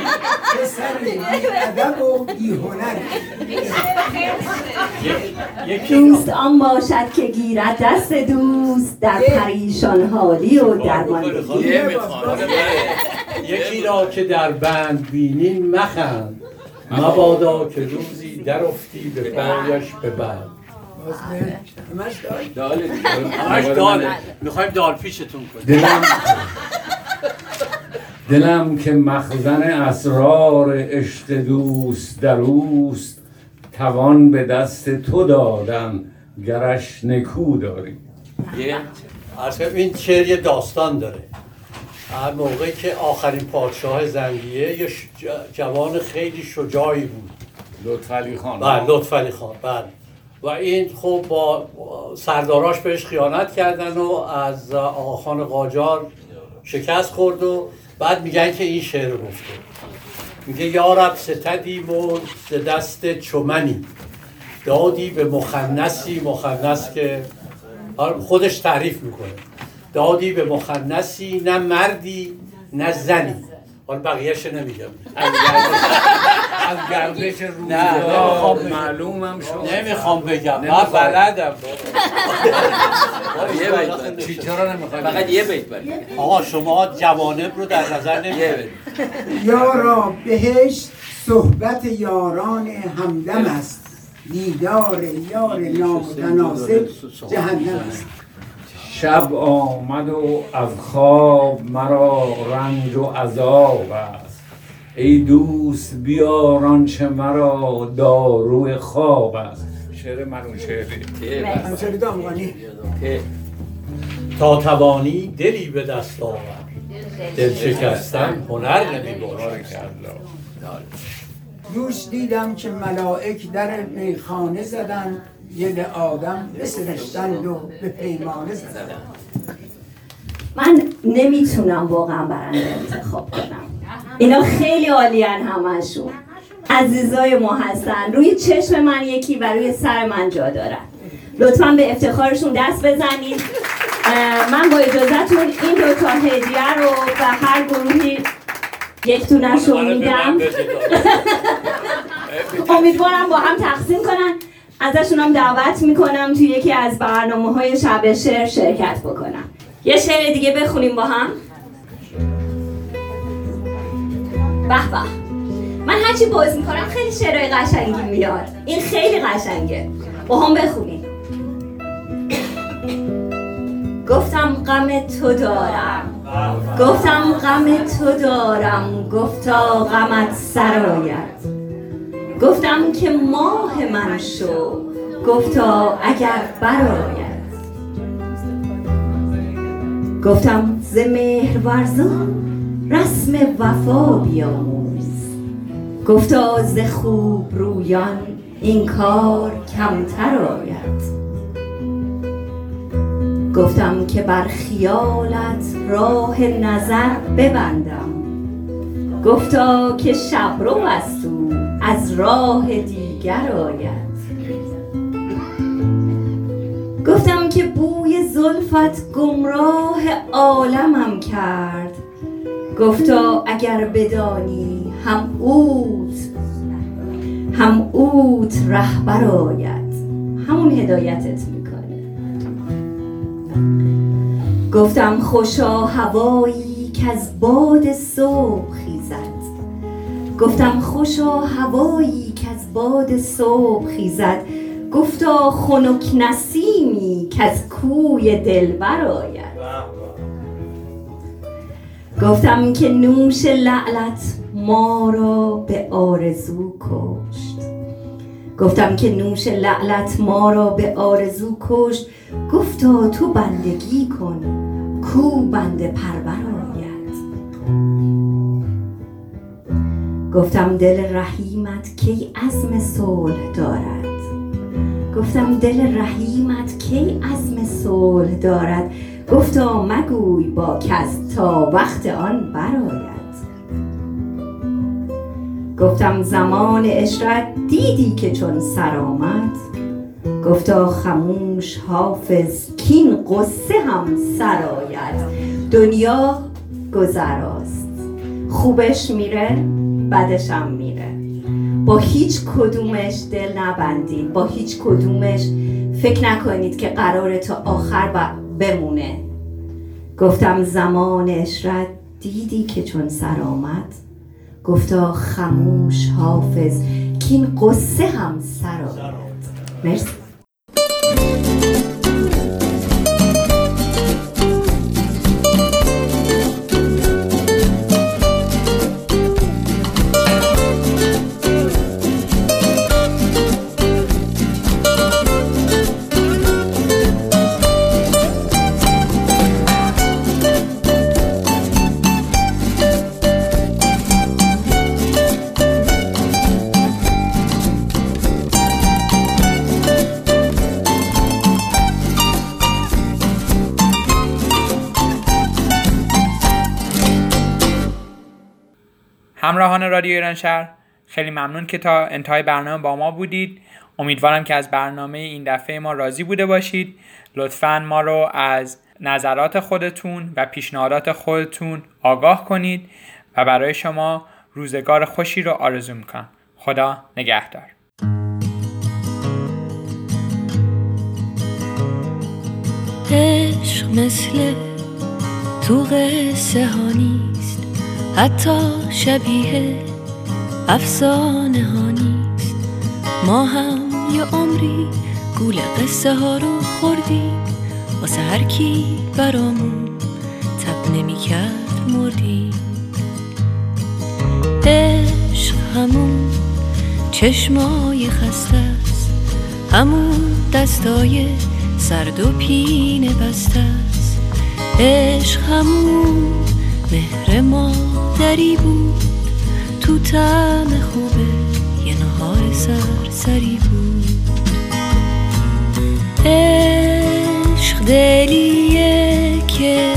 پسری بی ادب و بی هنر. یکی دوست آن باشد که گیرد دست دوست در پریشان حالی و درماندگی یکی را که در بند بینین مخند. مبادا که روزی در افتی به پایش به بند داله همش داله می‌خوایم دال پیشتون کنیم. دلم دلم که مخزن اسرار عشق دوست در اوست توان به دست تو دادن گرش نکو داری. این شعر یه داستان داره. هر موقعی که آخرین پادشاه زنگیه یه جوان خیلی شجاعی بود. لطفعلی خان. بله لطف علی خان بله. و این خب با سرداراش بهش خیانت کردن و از آقاخان قاجار شکست خورد و بعد میگن که این شعر رو گفته. میگه یارب ستدیم و ز دست چمنی. دادی به مخنسی مخنس که آره، خودش تعریف می‌کنه. دادی به مخنسی نه مردی نه زنی. حالا بقیهش نمیگم. از گردش نه، روزگار نمی‌خوام بگم. معلومم شد. نمی‌خوام بگم. من. بلدم یه بیت بله. چی چرا نمی‌خوای فقط یه بیت بله آقا شما جوانب رو در نظر یه نمی‌گیرید یارا بهشت صحبت یاران همدم است. دیدار یار نامتناسب جهنم است. شب آمد و از خواب مرا رنج و عذاب است. ای دوست بیار آنچه مرا دارو خواب است. شعر منو شعری. همسری دامغانی تا توانی دلی به دست آور. دل شکستن. هنر نمی‌باشد دوش دیدم که ملائک در میخانه زدند گل آدم بسرشتند و به پیمانه زدند من نمی‌تونم واقعا برنده انتخاب کنم. اینا خیلی عالیان همشون عزیزای ما هستن. روی چشم من یکی و روی سر من جا دارن. لطفا به افتخارشون دست بزنید. من با اجازهتون این دو تا هدیه رو به هر گروهی یک دونشون میدم. امیدوارم با هم تقسیم کنن. ازشون هم دعوت می‌کنم توی یکی از برنامه های شب شعر شرکت بکنم. یه شعر دیگه بخونیم با هم. به به. من هرچی باز می‌کنم خیلی شعرهای قشنگی میاد. این خیلی قشنگه. با هم بخونیم. گفتم غم تو دارم. گفتم غم تو دارم. گفتا غمت سرایت گفتم که ماه من شو. گفتا اگر برایت گفتم ز مهر ورزان رسم وفا بیاموز. گفتا ز خوب رویان این کار کمتر آید. گفتم که بر خیالت راه نظر ببندم. گفتا که شبرو است او از راه دیگر آید. گفتم که بوی زلفت گمراه عالمم کرد. گفتا اگر بدانی هم اوت هم اوت رهبر آید. همون هدایتت می‌کنه. گفتم خوشا هوایی که از باد صبح خیزد گفتم خوشا هوایی که از باد صبح خیزد. گفتا خنک نسیمی که از کوی دل آید. گفتم که نوش لعلت ما را به آرزو کشت. گفتم که نوش لعلت ما را به آرزو کشت. گفتا تو بندگی کن کو بنده پرور آید. گفتم دل رحیمت کی عزم صلح دارد. گفتم دل رحیمت کی عزم صلح دارد. گفتا مگوی با کس تا وقت آن برآید. گفتم زمان اشرت دیدی که چون سر آمد. گفتا خموش حافظ کین قصه هم سرآید دنیا گذراست. خوبش میره؟ بدشم میره. با هیچ کدومش دل نبندید با هیچ کدومش فکر نکنید که قرار تا آخر بمونه. گفتم زمان اشرت دیدی که چون سر آمد؟ گفتا خموش حافظ که این قصه هم سر آمد. مرسی. رادیو ایران شهر. خیلی ممنون که تا انتهای برنامه با ما بودید. امیدوارم که از برنامه این دفعه ما راضی بوده باشید. لطفا ما رو از نظرات خودتون و پیشنهادات خودتون آگاه کنید و برای شما روزگار خوشی رو آرزو می‌کنم. خدا نگهدار. عشق مثل تو قصه حتی شبیه افسانه ها نیست. ما هم یه عمری گول قصه ها رو خوردیم. واسه هر کی برامون تب نمی کرد مردیم. عشق همون چشمای خسته است. همون دستای سرد و پینه بسته است. عشق همون مهر مادری بود. تو تم خوبه یه نهار سرسری بود. عشق دلیه که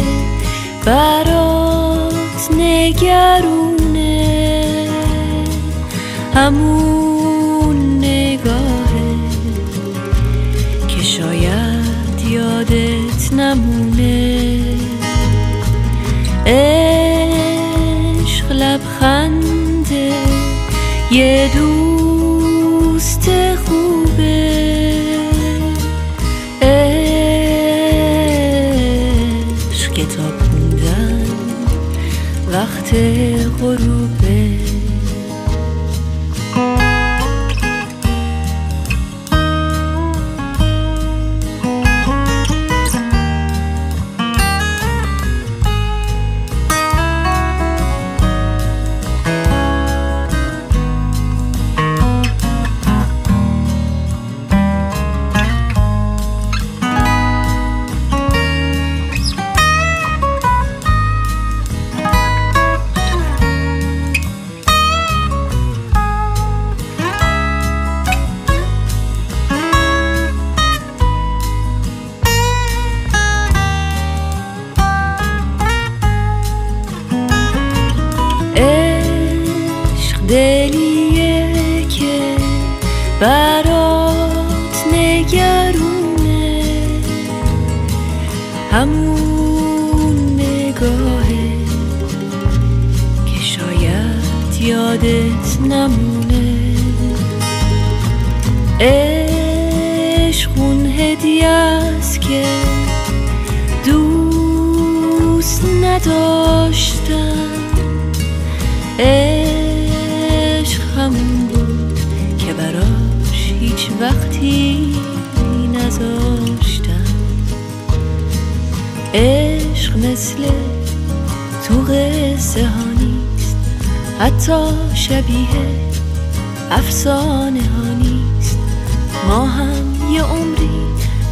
نگرونه. همون نگاهه که شاید یادت نمونه. وقت همون نگاهه که شاید یادت نمونه. عشق اون هدیه است که دوست نداشتم. مثل تو قصه ها نیست. حتی شبیه افسانه ها نیست. ما هم یه عمری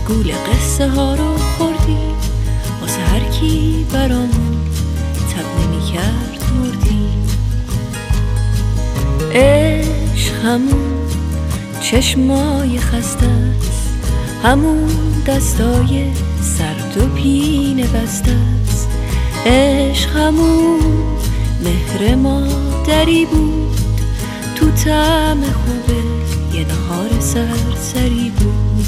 گول قصه ها رو خوردیم. واسه هر کی برامون تب نمی کرد مردیم. عشق همون چشمای خسته همون دستای سرد و پینه بسته است عشق همون مهر مادری بود. تو طعم خوبه یه نهار سرسری بود.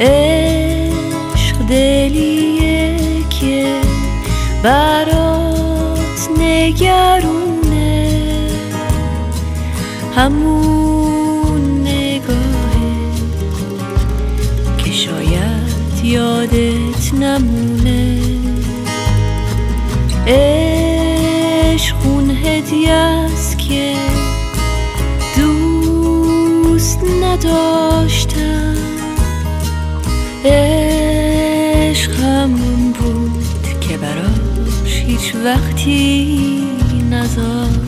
عشق دلیه که برات نگرونه. همون نگاهه که شاید یادت نمونه. عشق اون هدیه است که دوست نداشتم. عشق همون بود که براش هیچ وقتی نذاشتم